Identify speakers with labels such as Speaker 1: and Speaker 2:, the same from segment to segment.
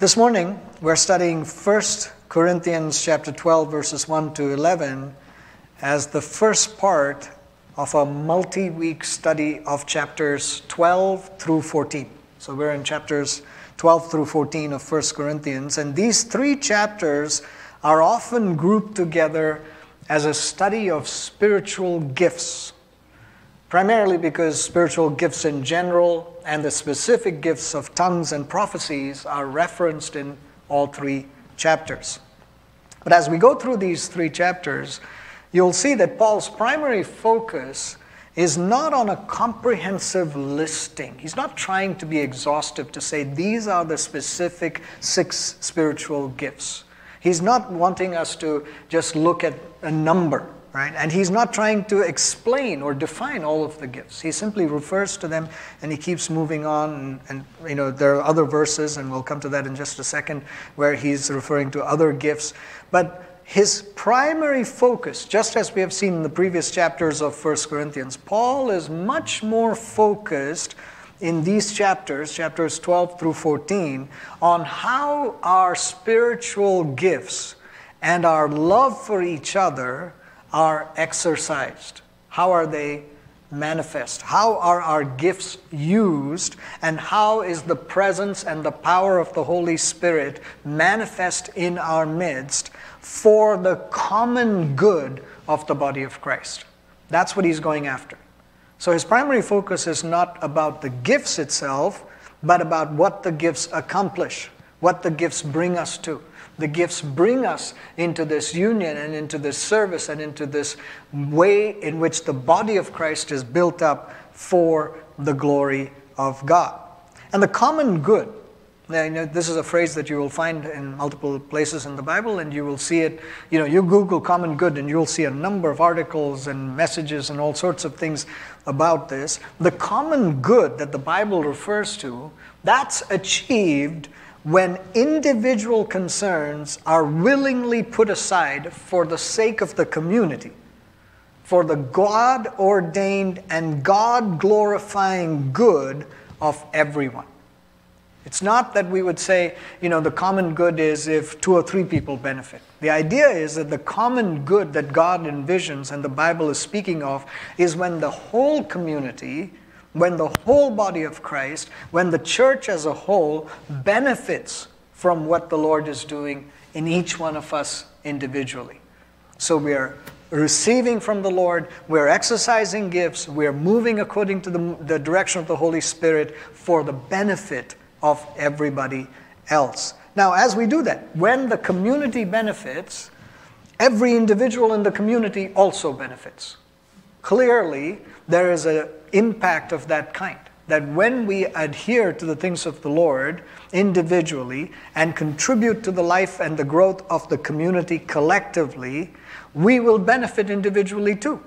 Speaker 1: This morning, we're studying 1 Corinthians chapter 12, verses 1 to 11, as the first part of a multi week study of chapters 12 through 14. So we're in chapters 12 through 14 of 1 Corinthians, and these three chapters are often grouped together as a study of spiritual gifts primarily because spiritual gifts in general and the specific gifts of tongues and prophecies are referenced in all three chapters. But as we go through these three chapters, you'll see that Paul's primary focus is not on a comprehensive listing. He's not trying to be exhaustive to say these are the specific six spiritual gifts. He's not wanting us to just look at a number right? And he's not trying to explain or define all of the gifts. He simply refers to them and he keeps moving on. And, and, you know, there are other verses, and we'll come to that in just a second, where he's referring to other gifts. But his primary focus, just as we have seen in the previous chapters of 1 Corinthians, Paul is much more focused in these chapters, chapters 12 through 14, on how our spiritual gifts and our love for each other are exercised? How are they manifest? How are our gifts used? And how is the presence and the power of the Holy Spirit manifest in our midst for the common good of the body of Christ? That's what he's going after. So his primary focus is not about the gifts itself, but about what the gifts accomplish, what the gifts bring us to. The gifts bring us into this union and into this service and into this way in which the body of Christ is built up for the glory of God. And the common good, this is a phrase that you will find in multiple places in the Bible, and you will see it. You know, you Google common good, and you'll see a number of articles and messages and all sorts of things about this. The common good that the Bible refers to, that's achieved when individual concerns are willingly put aside for the sake of the community, for the God ordained and God glorifying good of everyone. It's not that we would say, you know, the common good is if two or three people benefit. The idea is that the common good that God envisions and the Bible is speaking of is when the whole community when the whole body of Christ, when the church as a whole benefits from what the Lord is doing in each one of us individually. So we are receiving from the Lord, we're exercising gifts, we're moving according to the, the direction of the Holy Spirit for the benefit of everybody else. Now, as we do that, when the community benefits, every individual in the community also benefits. Clearly, there is an impact of that kind. That when we adhere to the things of the Lord individually and contribute to the life and the growth of the community collectively, we will benefit individually too.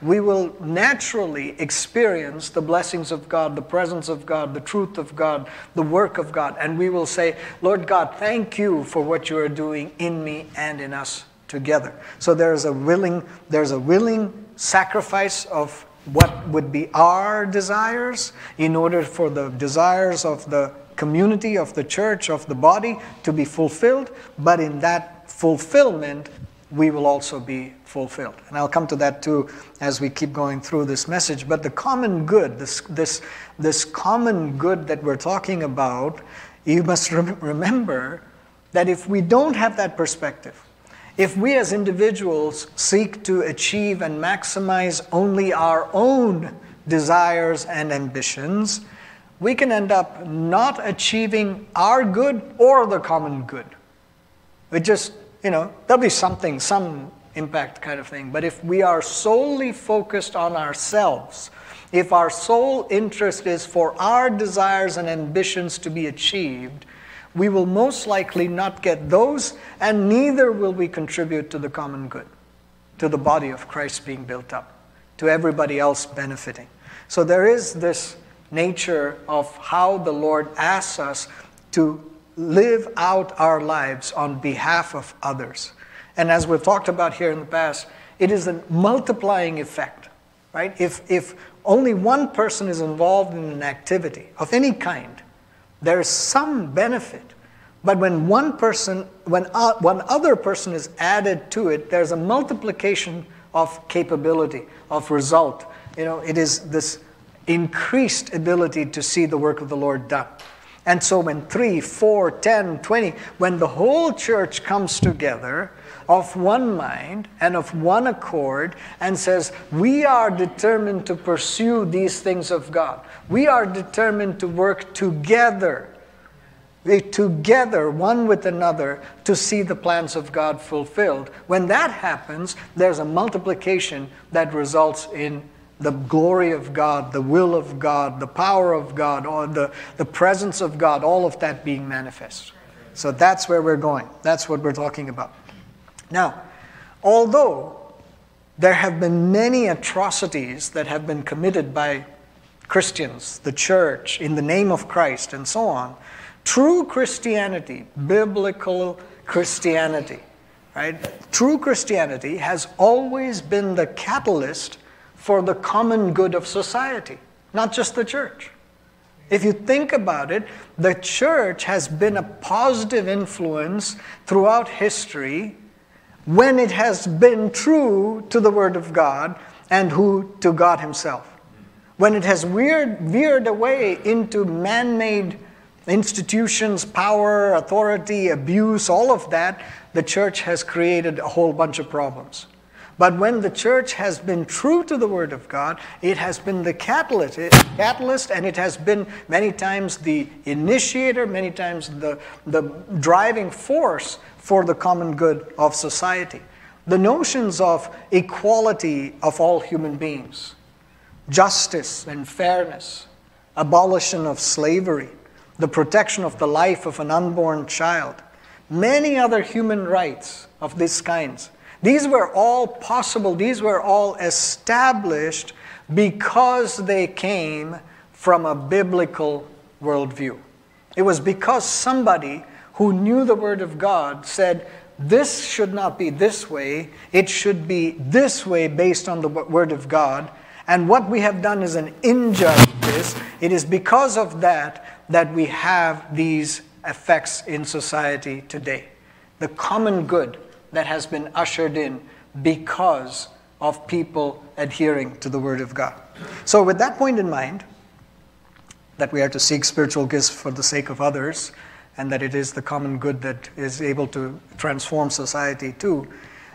Speaker 1: We will naturally experience the blessings of God, the presence of God, the truth of God, the work of God, and we will say, Lord God, thank you for what you are doing in me and in us together. So there's a willing, there's a willing sacrifice of what would be our desires in order for the desires of the community, of the church, of the body to be fulfilled. But in that fulfillment, we will also be fulfilled. And I'll come to that too as we keep going through this message. But the common good, this, this, this common good that we're talking about, you must remember that if we don't have that perspective, if we as individuals seek to achieve and maximize only our own desires and ambitions, we can end up not achieving our good or the common good. It just, you know, there'll be something, some impact kind of thing. But if we are solely focused on ourselves, if our sole interest is for our desires and ambitions to be achieved, we will most likely not get those, and neither will we contribute to the common good, to the body of Christ being built up, to everybody else benefiting. So there is this nature of how the Lord asks us to live out our lives on behalf of others. And as we've talked about here in the past, it is a multiplying effect, right? If, if only one person is involved in an activity of any kind, there is some benefit But when one person, when one other person is added to it, there's a multiplication of capability, of result. You know, it is this increased ability to see the work of the Lord done. And so when 3, 4, 10, 20, when the whole church comes together of one mind and of one accord and says, We are determined to pursue these things of God, we are determined to work together eh, together, one with another, to see the plans of God fulfilled. When that happens, there's a multiplication that results in the glory of God, the will of God, the power of God, or the, the presence of God, all of that being manifest. So that's where we're going. That's what we're talking about. Now, although there have been many atrocities that have been committed by Christians, the church, in the name of Christ, and so on, True Christianity, biblical Christianity, right? True Christianity has always been the catalyst for the common good of society, not just the church. If you think about it, the church has been a positive influence throughout history when it has been true to the Word of God and who to God Himself. When it has veered, veered away into man made institutions, power, authority, abuse, all of that, the church has created a whole bunch of problems. But when the church has been true to the Word of God, it has been the catalyst, catalyst and it has been many times the initiator, many times the, the driving force for the common good of society. The notions of equality of all human beings, justice and fairness, abolition of slavery, the protection of the life of an unborn child, many other human rights of these kinds. These were all possible, these were all established because they came from a biblical worldview. It was because somebody who knew the Word of God said, This should not be this way, it should be this way based on the Word of God. And what we have done is an injustice. It is because of that that we have these effects in society today. The common good that has been ushered in because of people adhering to the Word of God. So, with that point in mind, that we are to seek spiritual gifts for the sake of others, and that it is the common good that is able to transform society too.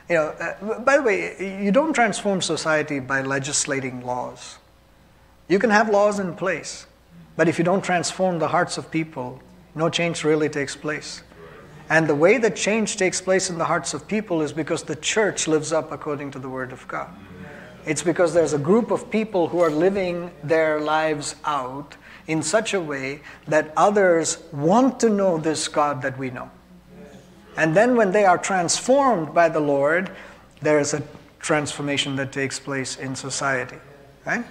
Speaker 1: You know, uh, by the way, you don't transform society by legislating laws. You can have laws in place, but if you don't transform the hearts of people, no change really takes place. And the way that change takes place in the hearts of people is because the church lives up according to the Word of God. It's because there's a group of people who are living their lives out in such a way that others want to know this God that we know. And then when they are transformed by the Lord, there's a transformation that takes place in society. Right?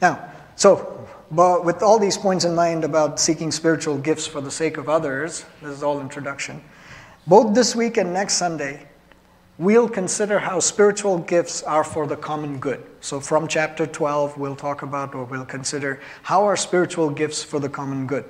Speaker 1: Now, so with all these points in mind about seeking spiritual gifts for the sake of others, this is all introduction. Both this week and next Sunday, we'll consider how spiritual gifts are for the common good. So from chapter 12, we'll talk about or we'll consider how are spiritual gifts for the common good.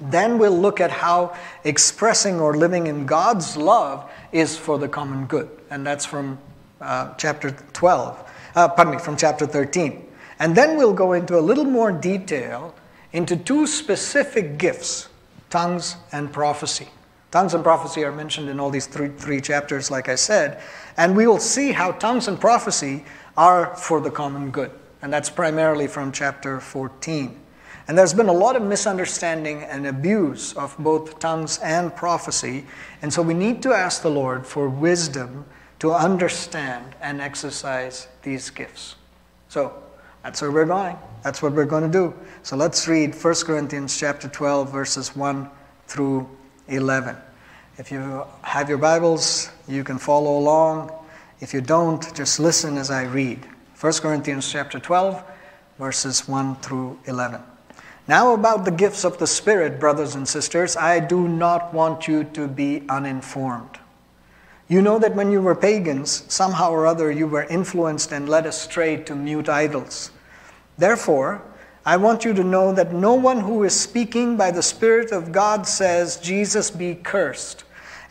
Speaker 1: Then we'll look at how expressing or living in God's love is for the common good. And that's from uh, chapter 12, uh, pardon me, from chapter 13. And then we'll go into a little more detail into two specific gifts tongues and prophecy. Tongues and prophecy are mentioned in all these three, three chapters, like I said. And we will see how tongues and prophecy are for the common good. And that's primarily from chapter 14. And there's been a lot of misunderstanding and abuse of both tongues and prophecy. And so we need to ask the Lord for wisdom to understand and exercise these gifts. So, that's where we're going. That's what we're going to do. So let's read 1 Corinthians chapter 12 verses 1 through 11. If you have your Bibles, you can follow along. If you don't, just listen as I read. 1 Corinthians chapter 12 verses 1 through 11. Now about the gifts of the Spirit, brothers and sisters, I do not want you to be uninformed. You know that when you were pagans, somehow or other you were influenced and led astray to mute idols. Therefore, I want you to know that no one who is speaking by the Spirit of God says, Jesus be cursed.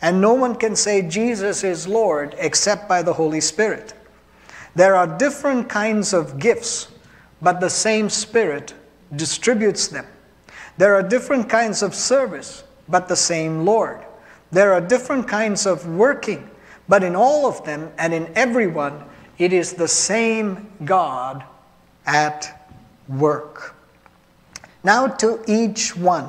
Speaker 1: And no one can say Jesus is Lord except by the Holy Spirit. There are different kinds of gifts, but the same Spirit distributes them. There are different kinds of service, but the same Lord. There are different kinds of working, but in all of them and in everyone, it is the same God at work. Now, to each one,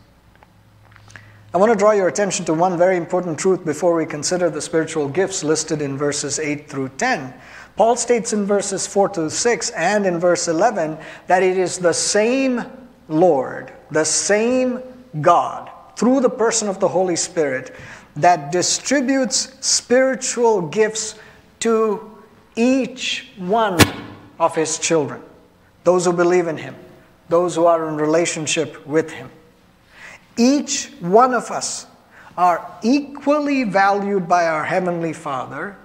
Speaker 1: I want to draw your attention to one very important truth before we consider the spiritual gifts listed in verses 8 through 10. Paul states in verses 4 to 6 and in verse 11 that it is the same Lord, the same God, through the person of the Holy Spirit, that distributes spiritual gifts to each one of his children, those who believe in him, those who are in relationship with him. Each one of us are equally valued by our Heavenly Father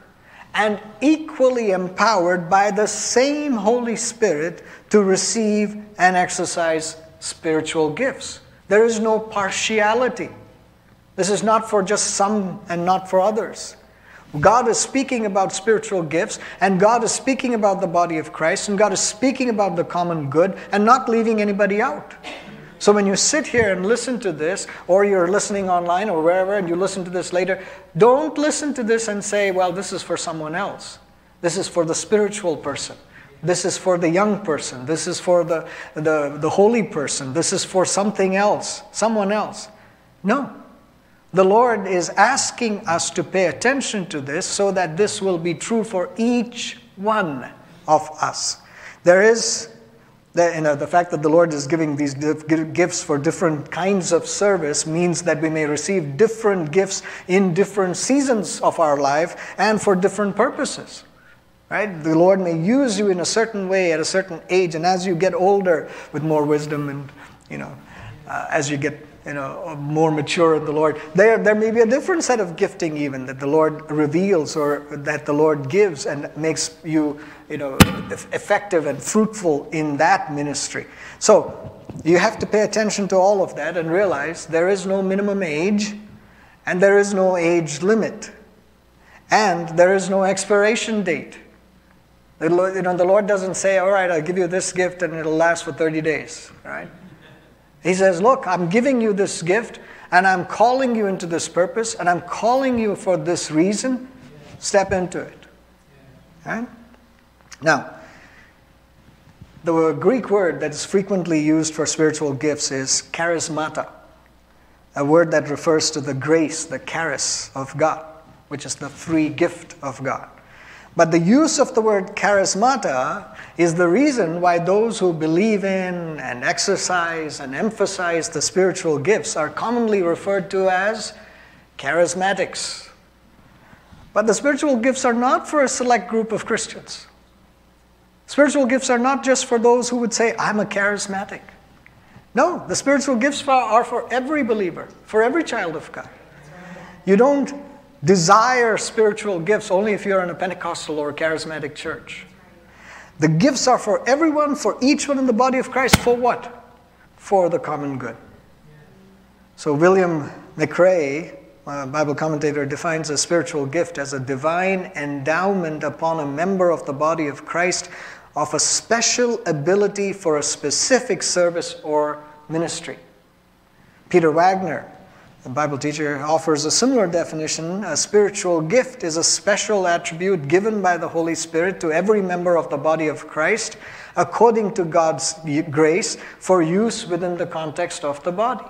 Speaker 1: and equally empowered by the same Holy Spirit to receive and exercise spiritual gifts. There is no partiality. This is not for just some and not for others. God is speaking about spiritual gifts, and God is speaking about the body of Christ, and God is speaking about the common good, and not leaving anybody out. So when you sit here and listen to this, or you're listening online or wherever, and you listen to this later, don't listen to this and say, well, this is for someone else. This is for the spiritual person. This is for the young person. This is for the, the, the holy person. This is for something else, someone else. No. The Lord is asking us to pay attention to this so that this will be true for each one of us. There is the, you know, the fact that the Lord is giving these gifts for different kinds of service means that we may receive different gifts in different seasons of our life and for different purposes. Right? The Lord may use you in a certain way at a certain age, and as you get older with more wisdom and you know, uh, as you get you know, more mature in the Lord, there, there may be a different set of gifting even that the Lord reveals or that the Lord gives and makes you you know, effective and fruitful in that ministry. So you have to pay attention to all of that and realize there is no minimum age and there is no age limit and there is no expiration date. The Lord, you know, the Lord doesn't say, all right, I'll give you this gift and it'll last for 30 days, right? He says, look, I'm giving you this gift and I'm calling you into this purpose and I'm calling you for this reason. Step into it. Now, the Greek word that is frequently used for spiritual gifts is charismata, a word that refers to the grace, the charis of God, which is the free gift of God. But the use of the word charismata is the reason why those who believe in and exercise and emphasize the spiritual gifts are commonly referred to as charismatics. But the spiritual gifts are not for a select group of Christians. Spiritual gifts are not just for those who would say, I'm a charismatic. No, the spiritual gifts are for every believer, for every child of God. You don't desire spiritual gifts only if you're in a Pentecostal or a charismatic church. The gifts are for everyone, for each one in the body of Christ. For what? For the common good. So, William McRae, a Bible commentator, defines a spiritual gift as a divine endowment upon a member of the body of Christ of a special ability for a specific service or ministry. Peter Wagner, the Bible teacher offers a similar definition. A spiritual gift is a special attribute given by the Holy Spirit to every member of the body of Christ according to God's grace for use within the context of the body.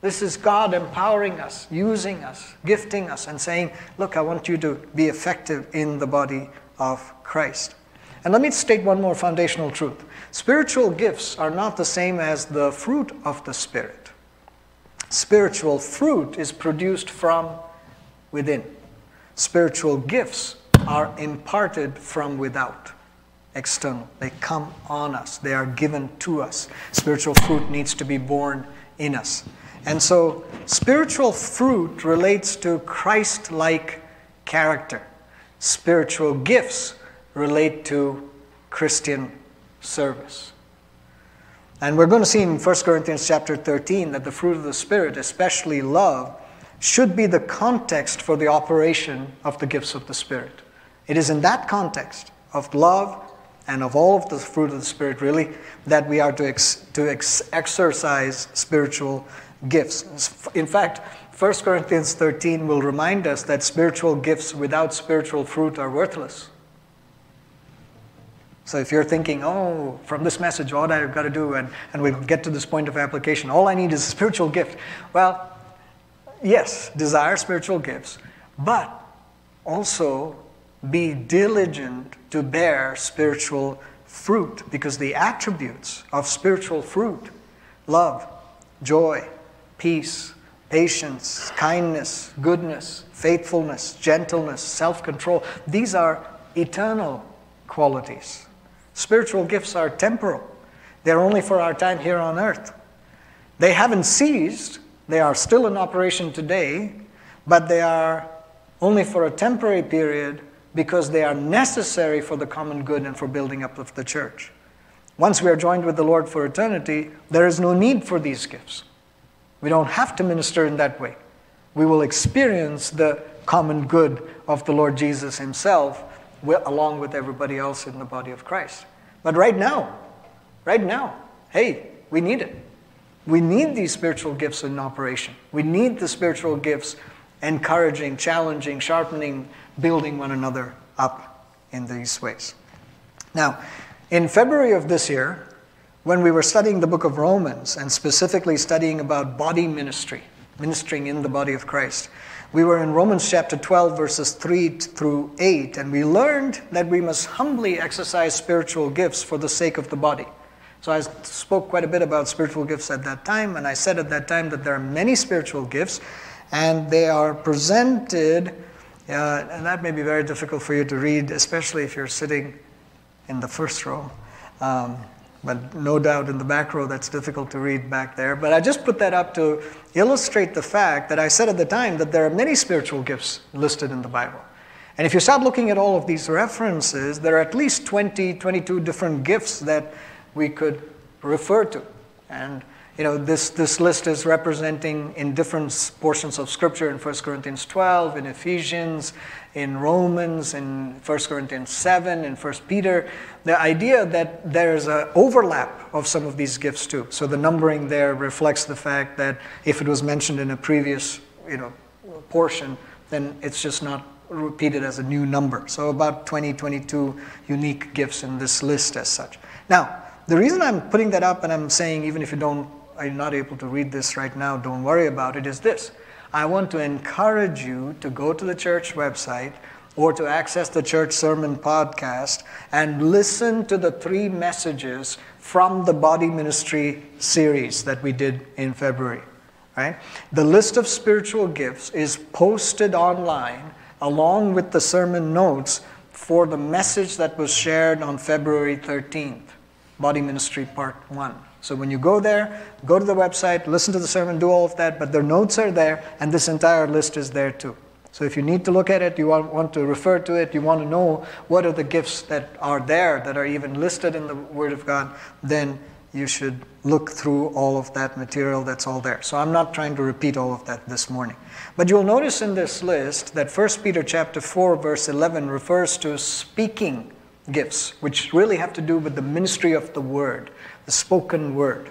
Speaker 1: This is God empowering us, using us, gifting us, and saying, Look, I want you to be effective in the body of Christ. And let me state one more foundational truth spiritual gifts are not the same as the fruit of the Spirit spiritual fruit is produced from within. Spiritual gifts are imparted from without, external. They come on us, they are given to us. Spiritual fruit needs to be born in us. And so, spiritual fruit relates to Christ like character. Spiritual gifts relate to Christian service. And we're going to see in 1 Corinthians chapter 13 that the fruit of the Spirit, especially love, should be the context for the operation of the gifts of the Spirit. It is in that context of love and of all of the fruit of the Spirit, really, that we are to, ex- to ex- exercise spiritual gifts. In fact, 1 Corinthians 13 will remind us that spiritual gifts without spiritual fruit are worthless. So if you're thinking, oh, from this message, what I've got to do, and, and we'll get to this point of application, all I need is a spiritual gift. Well, yes, desire spiritual gifts, but also be diligent to bear spiritual fruit because the attributes of spiritual fruit love, joy, peace, patience, kindness, goodness, faithfulness, gentleness, self control these are eternal qualities. Spiritual gifts are temporal, they're only for our time here on earth. They haven't ceased, they are still in operation today, but they are only for a temporary period because they are necessary for the common good and for building up of the church. Once we are joined with the Lord for eternity, there is no need for these gifts. We don't have to minister in that way. We will experience the common good of the Lord Jesus Himself along with everybody else in the body of Christ. But right now, right now, hey, we need it. We need these spiritual gifts in operation. We need the spiritual gifts encouraging, challenging, sharpening, building one another up in these ways. Now, in February of this year, when we were studying the book of Romans and specifically studying about body ministry, ministering in the body of Christ, we were in Romans chapter 12, verses 3 through 8, and we learned that we must humbly exercise spiritual gifts for the sake of the body. So I spoke quite a bit about spiritual gifts at that time, and I said at that time that there are many spiritual gifts, and they are presented, uh, and that may be very difficult for you to read, especially if you're sitting in the first row. Um, but no doubt in the back row that's difficult to read back there. But I just put that up to illustrate the fact that I said at the time that there are many spiritual gifts listed in the Bible. And if you start looking at all of these references, there are at least 20, 22 different gifts that we could refer to. And you know, this, this list is representing in different portions of Scripture in 1 Corinthians 12, in Ephesians, in Romans, in 1 Corinthians 7, in 1 Peter, the idea that there's an overlap of some of these gifts too. So the numbering there reflects the fact that if it was mentioned in a previous you know, portion, then it's just not repeated as a new number. So about 20, 22 unique gifts in this list as such. Now, the reason I'm putting that up and I'm saying even if you don't are not able to read this right now, don't worry about it, is this. I want to encourage you to go to the church website or to access the church sermon podcast and listen to the three messages from the body ministry series that we did in February. Right? The list of spiritual gifts is posted online along with the sermon notes for the message that was shared on February 13th, Body Ministry Part 1. So when you go there, go to the website, listen to the sermon, do all of that, but their notes are there, and this entire list is there too. So if you need to look at it, you want, to refer to it, you want to know what are the gifts that are there, that are even listed in the Word of God, then you should look through all of that material that's all there. So I'm not trying to repeat all of that this morning. But you'll notice in this list that 1 Peter chapter 4 verse 11 refers to speaking gifts, which really have to do with the ministry of the word the spoken word.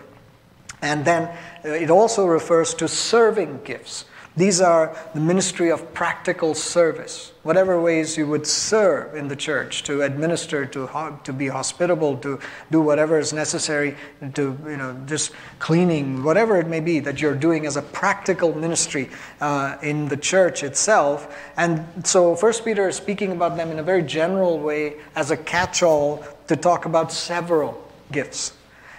Speaker 1: And then uh, it also refers to serving gifts. These are the ministry of practical service, whatever ways you would serve in the church, to administer, to, to be hospitable, to do whatever is necessary, to, you know, just cleaning, whatever it may be that you're doing as a practical ministry uh, in the church itself. And so First Peter is speaking about them in a very general way as a catch all to talk about several gifts.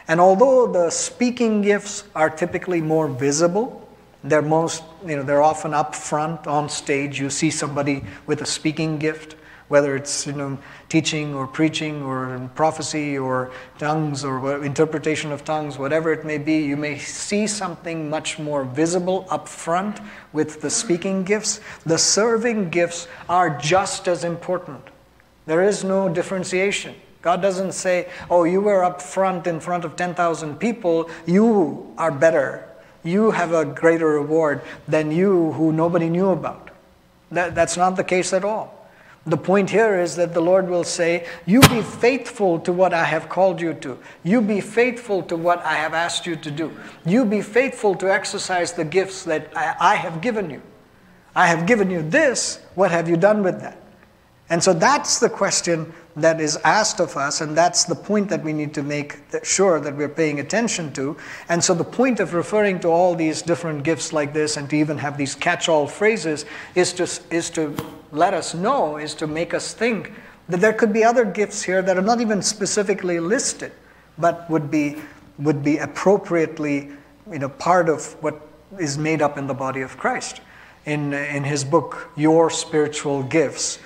Speaker 1: And although the speaking gifts are typically more visible, they're most, you know, they're often up front on stage. You see somebody with a speaking gift, whether it's, you know, teaching or preaching or prophecy or tongues or interpretation of tongues, whatever it may be. You may see something much more visible up front with the speaking gifts. The serving gifts are just as important. There is no differentiation. God doesn't say, oh, you were up front in front of 10,000 people, you are better you have a greater reward than you who nobody knew about. That, that's not the case at all. The point here is that the Lord will say, You be faithful to what I have called you to. You be faithful to what I have asked you to do. You be faithful to exercise the gifts that I, I have given you. I have given you this. What have you done with that? And so that's the question that is asked of us, and that's the point that we need to make sure that we're paying attention to. And so, the point of referring to all these different gifts like this and to even have these catch all phrases is to, is to let us know, is to make us think that there could be other gifts here that are not even specifically listed, but would be, would be appropriately you know, part of what is made up in the body of Christ. In, in his book, Your Spiritual Gifts,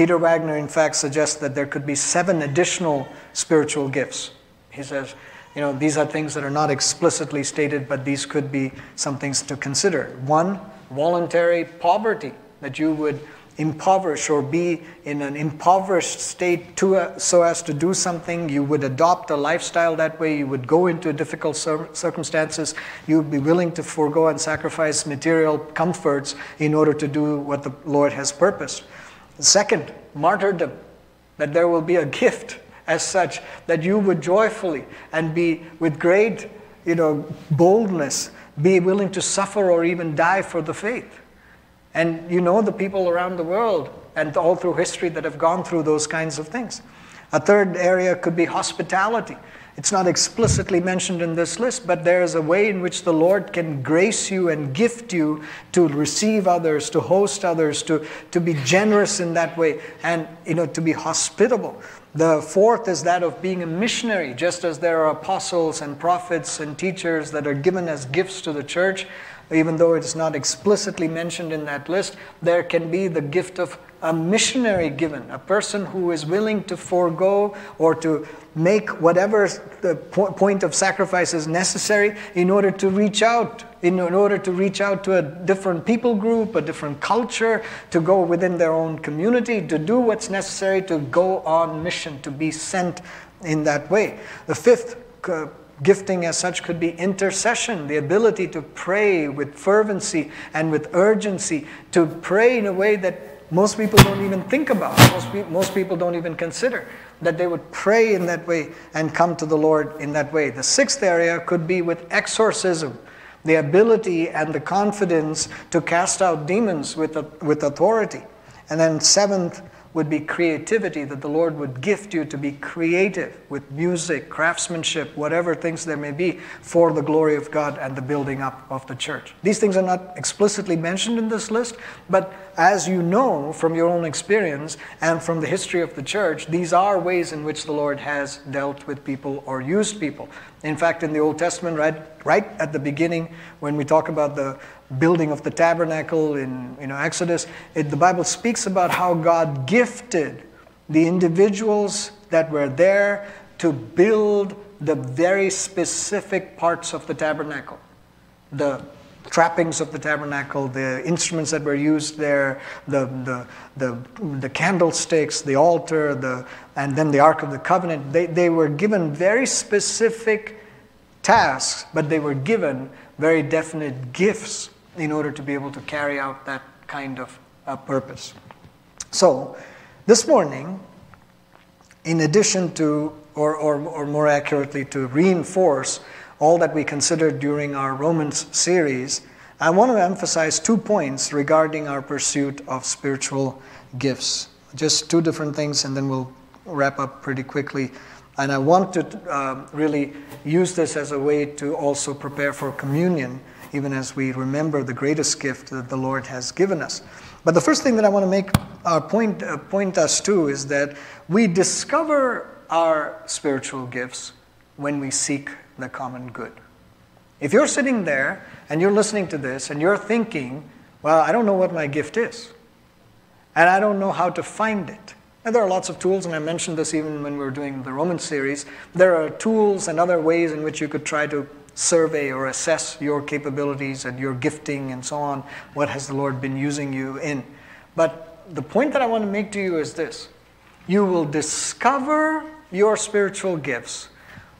Speaker 1: Peter Wagner, in fact, suggests that there could be seven additional spiritual gifts. He says, you know, these are things that are not explicitly stated, but these could be some things to consider. One, voluntary poverty, that you would impoverish or be in an impoverished state to, so as to do something. You would adopt a lifestyle that way. You would go into difficult cir- circumstances. You would be willing to forego and sacrifice material comforts in order to do what the Lord has purposed. Second, martyrdom, that there will be a gift as such that you would joyfully and be with great you know, boldness be willing to suffer or even die for the faith. And you know the people around the world and all through history that have gone through those kinds of things. A third area could be hospitality. It's not explicitly mentioned in this list, but there is a way in which the Lord can grace you and gift you to receive others, to host others, to, to be generous in that way, and you know, to be hospitable. The fourth is that of being a missionary, just as there are apostles and prophets and teachers that are given as gifts to the church even though it's not explicitly mentioned in that list, there can be the gift of a missionary given, a person who is willing to forego or to make whatever the point of sacrifice is necessary in order to reach out, in order to reach out to a different people group, a different culture, to go within their own community, to do what's necessary to go on mission, to be sent in that way. The fifth uh, Gifting as such could be intercession, the ability to pray with fervency and with urgency, to pray in a way that most people don't even think about, most, pe- most people don't even consider, that they would pray in that way and come to the Lord in that way. The sixth area could be with exorcism, the ability and the confidence to cast out demons with, with authority. And then, seventh, would be creativity, that the Lord would gift you to be creative with music, craftsmanship, whatever things there may be, for the glory of God and the building up of the church. These things are not explicitly mentioned in this list, but as you know from your own experience and from the history of the church, these are ways in which the Lord has dealt with people or used people. In fact, in the Old Testament, right, right at the beginning, when we talk about the building of the tabernacle in you know, Exodus, it, the Bible speaks about how God gifted the individuals that were there to build the very specific parts of the tabernacle. The trappings of the tabernacle, the instruments that were used there, the, the, the, the candlesticks, the altar, the, and then the Ark of the Covenant. They, they were given very specific tasks, but they were given very definite gifts in order to be able to carry out that kind of uh, purpose. So, this morning, in addition to, or, or, or more accurately, to reinforce all that we considered during our Romans series, I want to emphasize two points regarding our pursuit of spiritual gifts. Just two different things, and then we'll wrap up pretty quickly. And I want to uh, really use this as a way to also prepare for communion, even as we remember the greatest gift that the Lord has given us. But the first thing that I want to make our point, uh, point us to is that we discover our spiritual gifts when we seek the common good. If you're sitting there and you're listening to this and you're thinking, well, I don't know what my gift is, and I don't know how to find it. And there are lots of tools, and I mentioned this even when we were doing the Roman series. There are tools and other ways in which you could try to survey or assess your capabilities and your gifting and so on. What has the Lord been using you in? But the point that I want to make to you is this you will discover your spiritual gifts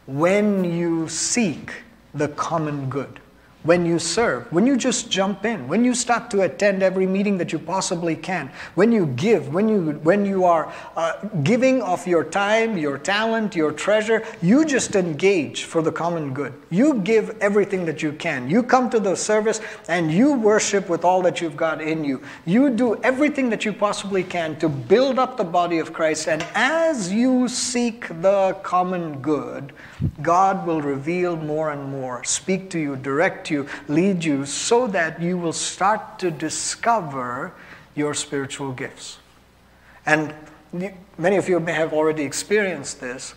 Speaker 1: when you seek the common good when you serve, when you just jump in, when you start to attend every meeting that you possibly can, when you give, when you, when you are uh, giving of your time, your talent, your treasure, you just engage for the common good. You give everything that you can. You come to the service and you worship with all that you've got in you. You do everything that you possibly can to build up the body of Christ. And as you seek the common good, God will reveal more and more, speak to you, direct you, lead you, so that you will start to discover your spiritual gifts. And many of you may have already experienced this.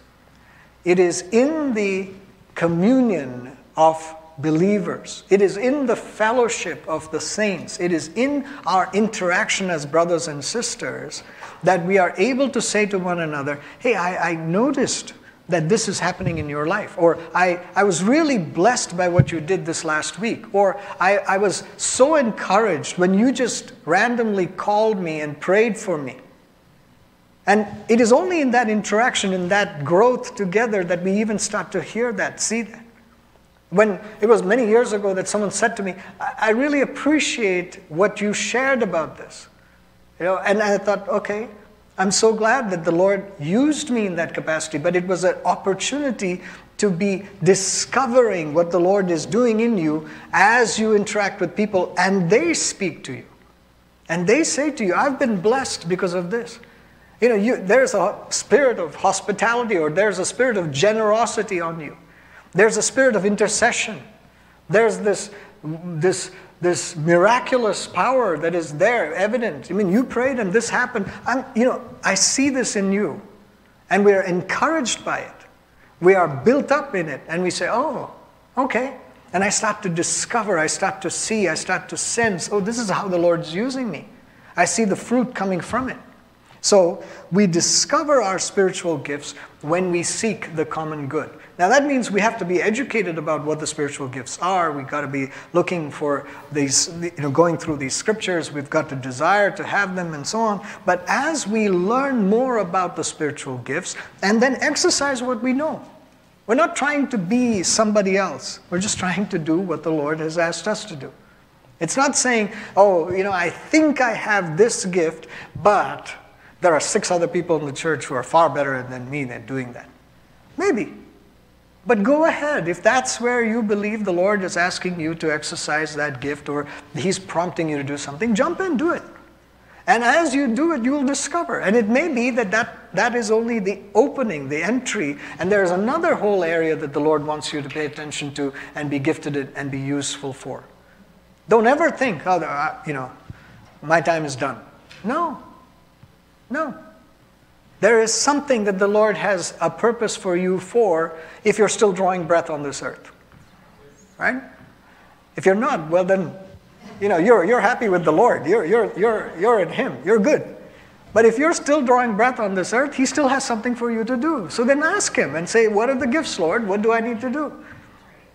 Speaker 1: It is in the communion of believers. It is in the fellowship of the saints. It is in our interaction as brothers and sisters that we are able to say to one another, Hey, I, I noticed that this is happening in your life. Or I, I was really blessed by what you did this last week. Or I, I was so encouraged when you just randomly called me and prayed for me. And it is only in that interaction, in that growth together, that we even start to hear that, see that. When it was many years ago that someone said to me, I, I really appreciate what you shared about this. You know, and I thought, okay, I'm so glad that the Lord used me in that capacity, but it was an opportunity to be discovering what the Lord is doing in you as you interact with people and they speak to you. And they say to you, I've been blessed because of this. You know, you, there's a spirit of hospitality or there's a spirit of generosity on you. There's a spirit of intercession. There's this, this this miraculous power that is there, evident. I mean, you prayed and this happened. I'm, you know, I see this in you. And we are encouraged by it. We are built up in it. And we say, oh, okay. And I start to discover, I start to see, I start to sense, oh, this is how the Lord's using me. I see the fruit coming from it. So we discover our spiritual gifts when we seek the common good. Now that means we have to be educated about what the spiritual gifts are. We've got to be looking for these, you know, going through these scriptures. We've got to desire to have them and so on. But as we learn more about the spiritual gifts and then exercise what we know, we're not trying to be somebody else. We're just trying to do what the Lord has asked us to do. It's not saying, oh, you know, I think I have this gift, but there are six other people in the church who are far better than me at doing that. Maybe. But go ahead. If that's where you believe the Lord is asking you to exercise that gift or He's prompting you to do something, jump in, do it. And as you do it, you'll discover. And it may be that, that that is only the opening, the entry, and there's another whole area that the Lord wants you to pay attention to and be gifted and be useful for. Don't ever think, oh, uh, you know, my time is done. No, no. There is something that the Lord has a purpose for you for if you're still drawing breath on this earth. Right? If you're not, well then, you know, you're, you're happy with the Lord. You're, you're, you're, you're in Him. You're good. But if you're still drawing breath on this earth, He still has something for you to do. So then ask Him and say, What are the gifts, Lord? What do I need to do?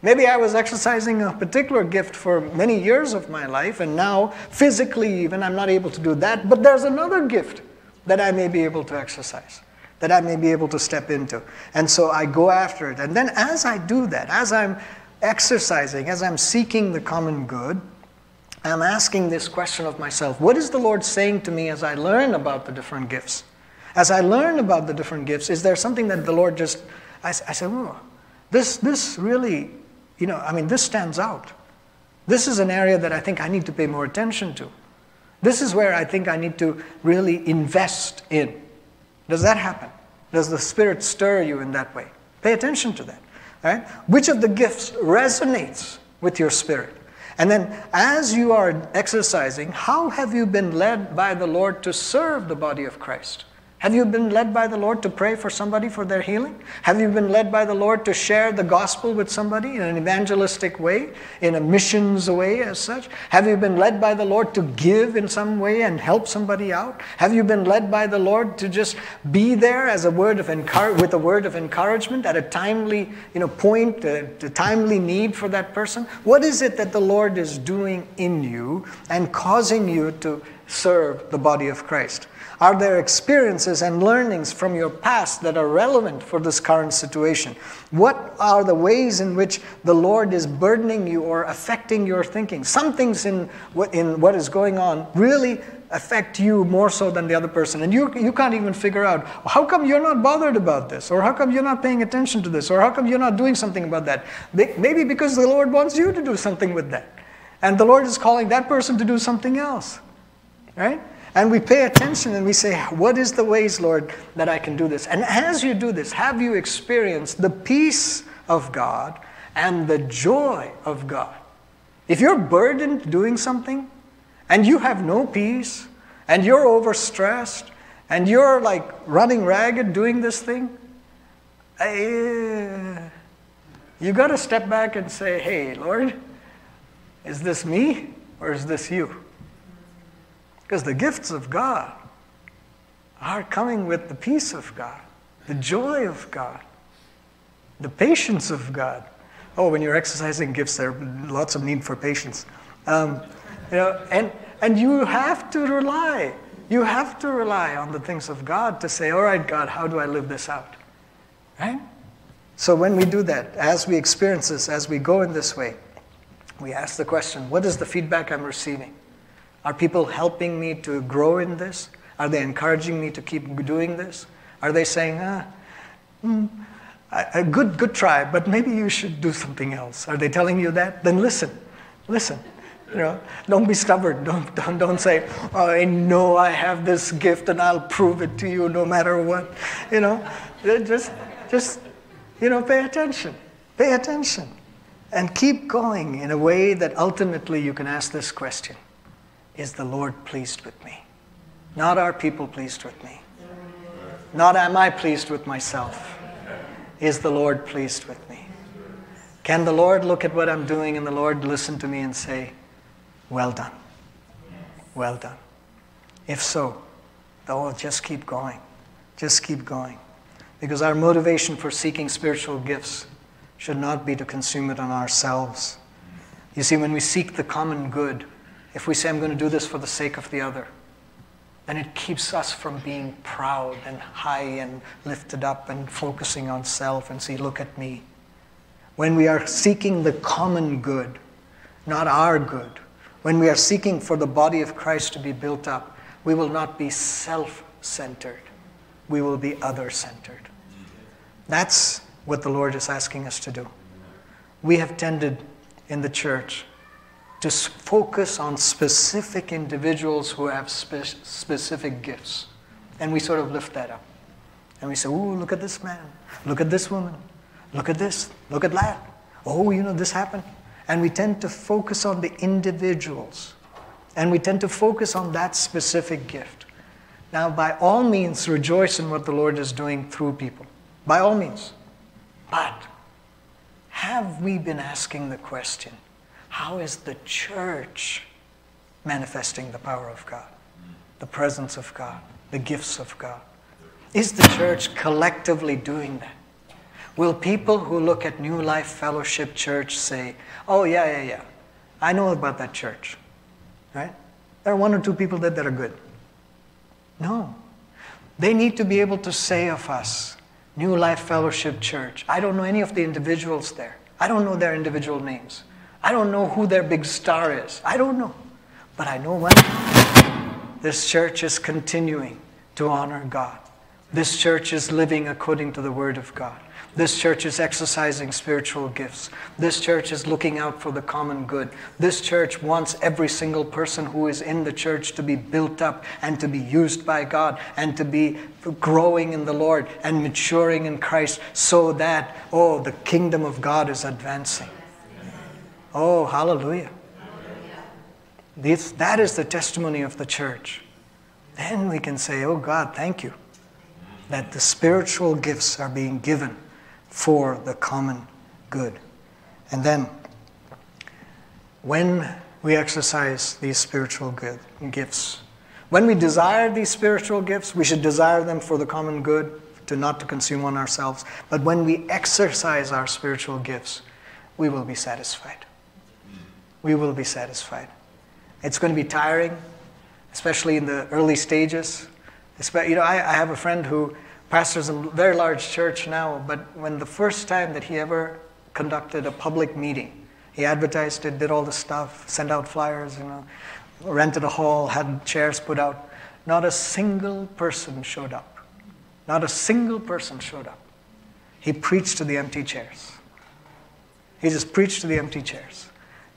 Speaker 1: Maybe I was exercising a particular gift for many years of my life, and now, physically even, I'm not able to do that. But there's another gift that I may be able to exercise, that I may be able to step into. And so I go after it. And then as I do that, as I'm exercising, as I'm seeking the common good, I'm asking this question of myself What is the Lord saying to me as I learn about the different gifts? As I learn about the different gifts, is there something that the Lord just, I, I said, oh, this, this really you know, I mean, this stands out. This is an area that I think I need to pay more attention to. This is where I think I need to really invest in. Does that happen? Does the Spirit stir you in that way? Pay attention to that. Right? Which of the gifts resonates with your spirit? And then, as you are exercising, how have you been led by the Lord to serve the body of Christ? Have you been led by the Lord to pray for somebody for their healing? Have you been led by the Lord to share the gospel with somebody in an evangelistic way, in a missions way as such? Have you been led by the Lord to give in some way and help somebody out? Have you been led by the Lord to just be there as a word of with a word of encouragement at a timely you know, point, a, a timely need for that person? What is it that the Lord is doing in you and causing you to serve the body of Christ? Are there experiences and learnings from your past that are relevant for this current situation? What are the ways in which the Lord is burdening you or affecting your thinking? Some things in what, in what is going on really affect you more so than the other person. And you, you can't even figure out how come you're not bothered about this? Or how come you're not paying attention to this? Or how come you're not doing something about that? Maybe because the Lord wants you to do something with that. And the Lord is calling that person to do something else. Right? And we pay attention and we say, What is the ways, Lord, that I can do this? And as you do this, have you experienced the peace of God and the joy of God? If you're burdened doing something and you have no peace and you're overstressed and you're like running ragged doing this thing, I, you got to step back and say, Hey, Lord, is this me or is this you? Because the gifts of God are coming with the peace of God, the joy of God, the patience of God. Oh, when you're exercising gifts, there are lots of need for patience. Um, you know, and, and you have to rely. You have to rely on the things of God to say, all right, God, how do I live this out? Right? So when we do that, as we experience this, as we go in this way, we ask the question, what is the feedback I'm receiving? Are people helping me to grow in this? Are they encouraging me to keep doing this? Are they saying, ah, mm, a good, good try, but maybe you should do something else? Are they telling you that? Then listen, listen. You know, don't be stubborn. Don't, don't, don't say, oh, I know I have this gift and I'll prove it to you no matter what. You know, just, just, you know, pay attention. Pay attention. And keep going in a way that ultimately you can ask this question is the Lord pleased with me? Not are people pleased with me? Not am I pleased with myself? Is the Lord pleased with me? Can the Lord look at what I'm doing and the Lord listen to me and say, Well done? Well done. If so, oh, just keep going. Just keep going. Because our motivation for seeking spiritual gifts should not be to consume it on ourselves. You see, when we seek the common good, if we say, I'm going to do this for the sake of the other, then it keeps us from being proud and high and lifted up and focusing on self and say, Look at me. When we are seeking the common good, not our good, when we are seeking for the body of Christ to be built up, we will not be self centered, we will be other centered. That's what the Lord is asking us to do. We have tended in the church to focus on specific individuals who have spe- specific gifts. And we sort of lift that up. And we say, Ooh, look at this man. Look at this woman. Look at this. Look at that. Oh, you know, this happened. And we tend to focus on the individuals. And we tend to focus on that specific gift. Now, by all means, rejoice in what the Lord is doing through people. By all means. But have we been asking the question how is the church manifesting the power of God, the presence of God, the gifts of God? Is the church collectively doing that? Will people who look at New Life Fellowship Church say, oh, yeah, yeah, yeah, I know about that church, right? There are one or two people that, that are good. No. They need to be able to say of us, New Life Fellowship Church, I don't know any of the individuals there. I don't know their individual names. I don't know who their big star is. I don't know. But I know one. This church is continuing to honor God. This church is living according to the Word of God. This church is exercising spiritual gifts. This church is looking out for the common good. This church wants every single person who is in the church to be built up and to be used by God and to be growing in the Lord and maturing in Christ so that, oh, the kingdom of God is advancing. Oh, hallelujah. This, that is the testimony of the church. Then we can say, oh God, thank you that the spiritual gifts are being given for the common good. And then, when we exercise these spiritual good, gifts, when we desire these spiritual gifts, we should desire them for the common good, to not to consume on ourselves. But when we exercise our spiritual gifts, we will be satisfied. We will be satisfied. It's going to be tiring, especially in the early stages. You know, I, have a friend who pastors a very large church now, but when the first time that he ever conducted a public meeting, he advertised it, did all the stuff, sent out flyers, you know, rented a hall, had chairs put out. Not a single person showed up. Not a single person showed up. He preached to the empty chairs. He just preached to the empty chairs.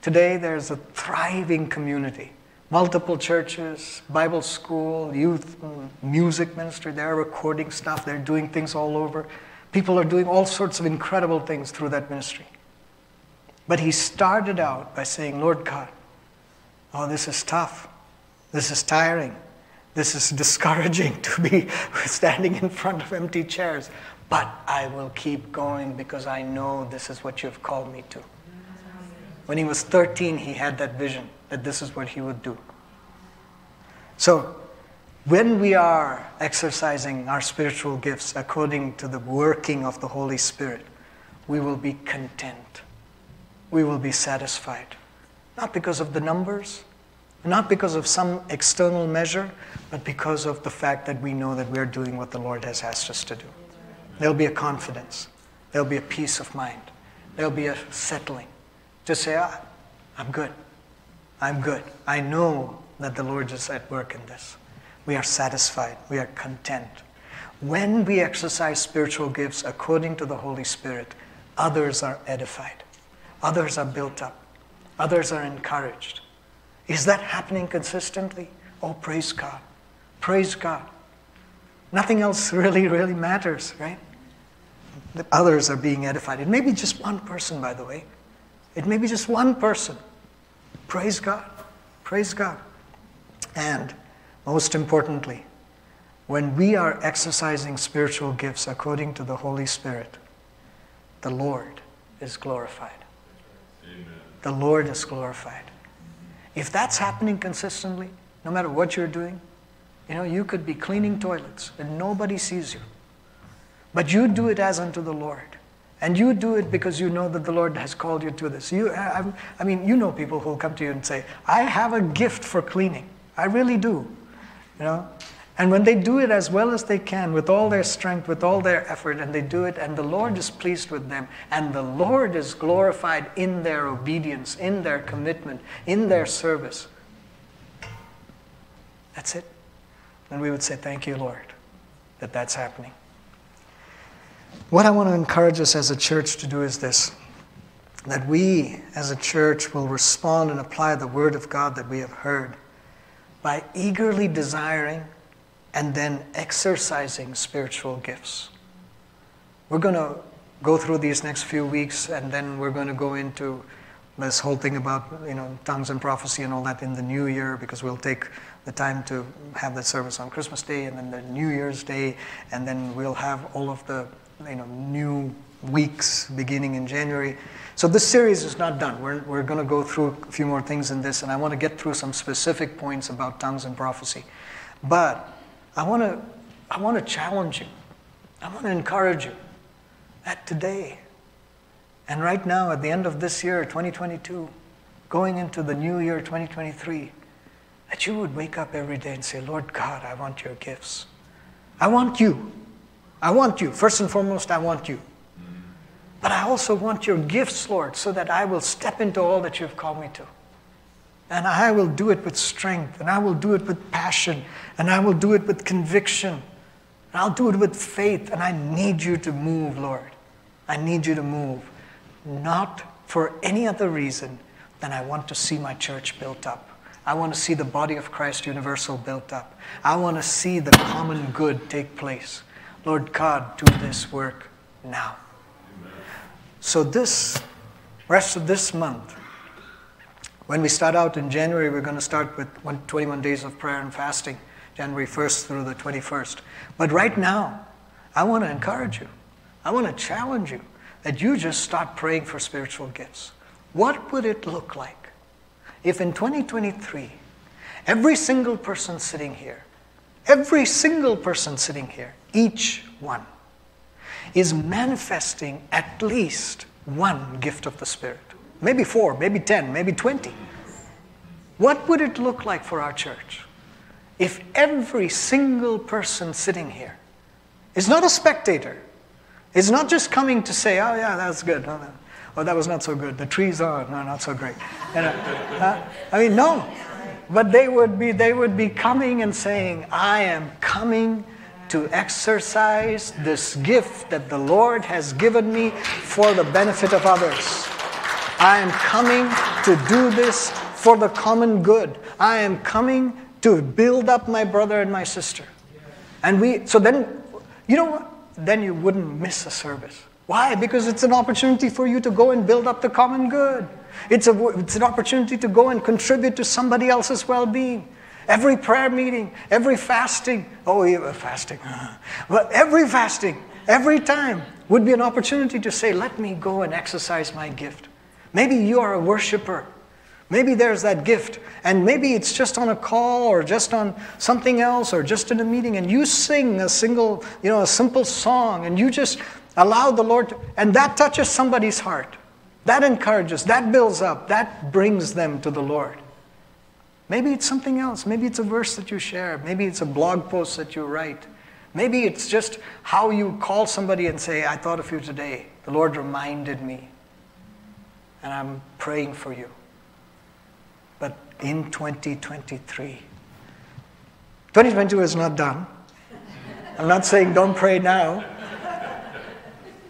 Speaker 1: Today, there's a thriving community multiple churches, Bible school, youth, music ministry. They're recording stuff, they're doing things all over. People are doing all sorts of incredible things through that ministry. But he started out by saying, Lord God, oh, this is tough. This is tiring. This is discouraging to be standing in front of empty chairs. But I will keep going because I know this is what you've called me to. When he was 13, he had that vision that this is what he would do. So, when we are exercising our spiritual gifts according to the working of the Holy Spirit, we will be content. We will be satisfied. Not because of the numbers, not because of some external measure, but because of the fact that we know that we are doing what the Lord has asked us to do. There'll be a confidence, there'll be a peace of mind, there'll be a settling to say, ah, I'm good. I'm good. I know that the Lord is at work in this. We are satisfied. We are content. When we exercise spiritual gifts according to the Holy Spirit, others are edified, others are built up, others are encouraged. Is that happening consistently? Oh, praise God. Praise God. Nothing else really, really matters, right? That others are being edified. It may be just one person, by the way. It may be just one person. Praise God. Praise God. And most importantly, when we are exercising spiritual gifts according to the Holy Spirit, the Lord is glorified. Amen. The Lord is glorified. If that's happening consistently, no matter what you're doing, you know, you could be cleaning toilets and nobody sees you. But you do it as unto the Lord. And you do it because you know that the Lord has called you to this. You, I, I mean, you know people who will come to you and say, I have a gift for cleaning. I really do. You know? And when they do it as well as they can, with all their strength, with all their effort, and they do it, and the Lord is pleased with them, and the Lord is glorified in their obedience, in their commitment, in their service. That's it. And we would say, Thank you, Lord, that that's happening. What I want to encourage us as a church to do is this that we as a church will respond and apply the word of God that we have heard by eagerly desiring and then exercising spiritual gifts. We're going to go through these next few weeks and then we're going to go into this whole thing about you know tongues and prophecy and all that in the new year because we'll take the time to have that service on Christmas Day and then the New Year's Day and then we'll have all of the you know, new weeks beginning in January. So this series is not done. We're, we're going to go through a few more things in this, and I want to get through some specific points about tongues and prophecy. But I want to, I want to challenge you. I want to encourage you that today and right now at the end of this year, 2022, going into the new year, 2023, that you would wake up every day and say, Lord God, I want your gifts. I want you. I want you. First and foremost, I want you. But I also want your gifts, Lord, so that I will step into all that you've called me to. And I will do it with strength, and I will do it with passion, and I will do it with conviction. And I'll do it with faith, and I need you to move, Lord. I need you to move. Not for any other reason than I want to see my church built up. I want to see the body of Christ universal built up. I want to see the common good take place. Lord God, do this work now. So, this rest of this month, when we start out in January, we're going to start with 21 days of prayer and fasting, January 1st through the 21st. But right now, I want to encourage you, I want to challenge you that you just start praying for spiritual gifts. What would it look like if in 2023, every single person sitting here, every single person sitting here, each one, is manifesting at least one gift of the Spirit. Maybe four, maybe 10, maybe 20. What would it look like for our church if every single person sitting here is not a spectator, is not just coming to say, oh, yeah, that's good. No, no. Oh, that was not so good. The trees are no, not so great. Uh, I mean, no. But they would be, they would be coming and saying, I am coming to exercise this gift that the Lord has given me for the benefit of others. I am coming to do this for the common good. I am coming to build up my brother and my sister. And we, so then, you know what? Then you wouldn't miss a service. Why? Because it's an opportunity for you to go and build up the common good. It's, a, it's an opportunity to go and contribute to somebody else's well being. Every prayer meeting, every fasting, oh, yeah, fasting, but every fasting, every time would be an opportunity to say, let me go and exercise my gift. Maybe you are a worshiper. Maybe there's that gift, and maybe it's just on a call or just on something else or just in a meeting, and you sing a single, you know, a simple song, and you just allow the Lord to, and that touches somebody's heart. That encourages, that builds up, that brings them to the Lord. Maybe it's something else. Maybe it's a verse that you share. Maybe it's a blog post that you write. Maybe it's just how you call somebody and say, I thought of you today. The Lord reminded me. And I'm praying for you. But in 2023, 2022 is not done. I'm not saying don't pray now.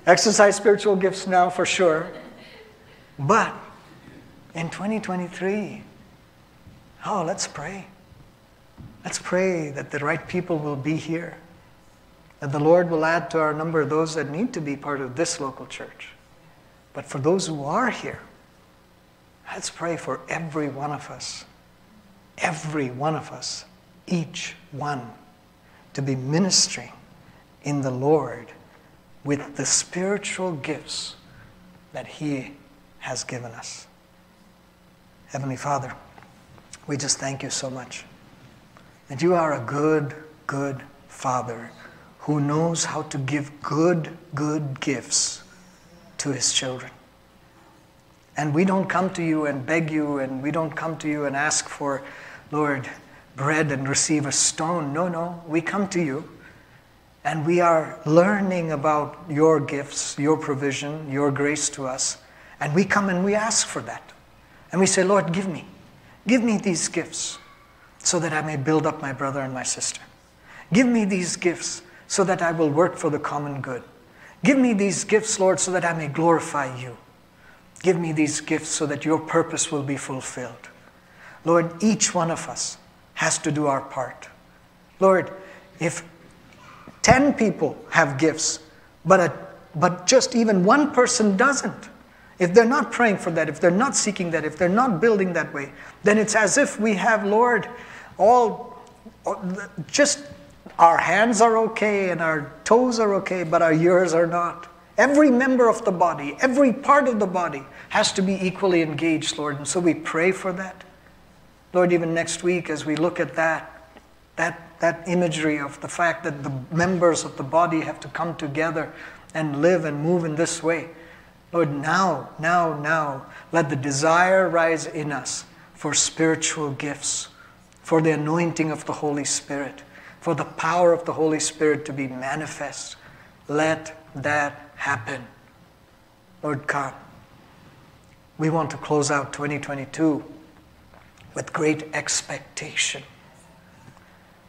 Speaker 1: Exercise spiritual gifts now for sure. But in 2023, Oh, let's pray. Let's pray that the right people will be here, that the Lord will add to our number those that need to be part of this local church. But for those who are here, let's pray for every one of us, every one of us, each one, to be ministering in the Lord with the spiritual gifts that He has given us. Heavenly Father, we just thank you so much. And you are a good, good Father who knows how to give good, good gifts to his children. And we don't come to you and beg you, and we don't come to you and ask for, Lord, bread and receive a stone. No, no. We come to you and we are learning about your gifts, your provision, your grace to us. And we come and we ask for that. And we say, Lord, give me. Give me these gifts so that I may build up my brother and my sister. Give me these gifts so that I will work for the common good. Give me these gifts, Lord, so that I may glorify you. Give me these gifts so that your purpose will be fulfilled. Lord, each one of us has to do our part. Lord, if 10 people have gifts, but, a, but just even one person doesn't, if they're not praying for that, if they're not seeking that, if they're not building that way, then it's as if we have, Lord, all just our hands are okay and our toes are okay, but our ears are not. Every member of the body, every part of the body has to be equally engaged, Lord. And so we pray for that. Lord, even next week as we look at that, that, that imagery of the fact that the members of the body have to come together and live and move in this way. Lord, now, now, now, let the desire rise in us for spiritual gifts, for the anointing of the Holy Spirit, for the power of the Holy Spirit to be manifest. Let that happen. Lord come. we want to close out 2022 with great expectation.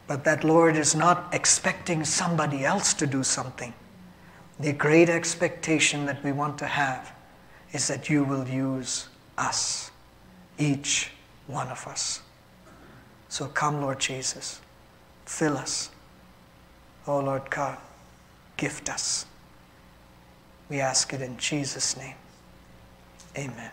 Speaker 1: But that Lord is not expecting somebody else to do something. The great expectation that we want to have is that you will use us, each one of us. So come, Lord Jesus, fill us. Oh Lord God, gift us. We ask it in Jesus' name. Amen.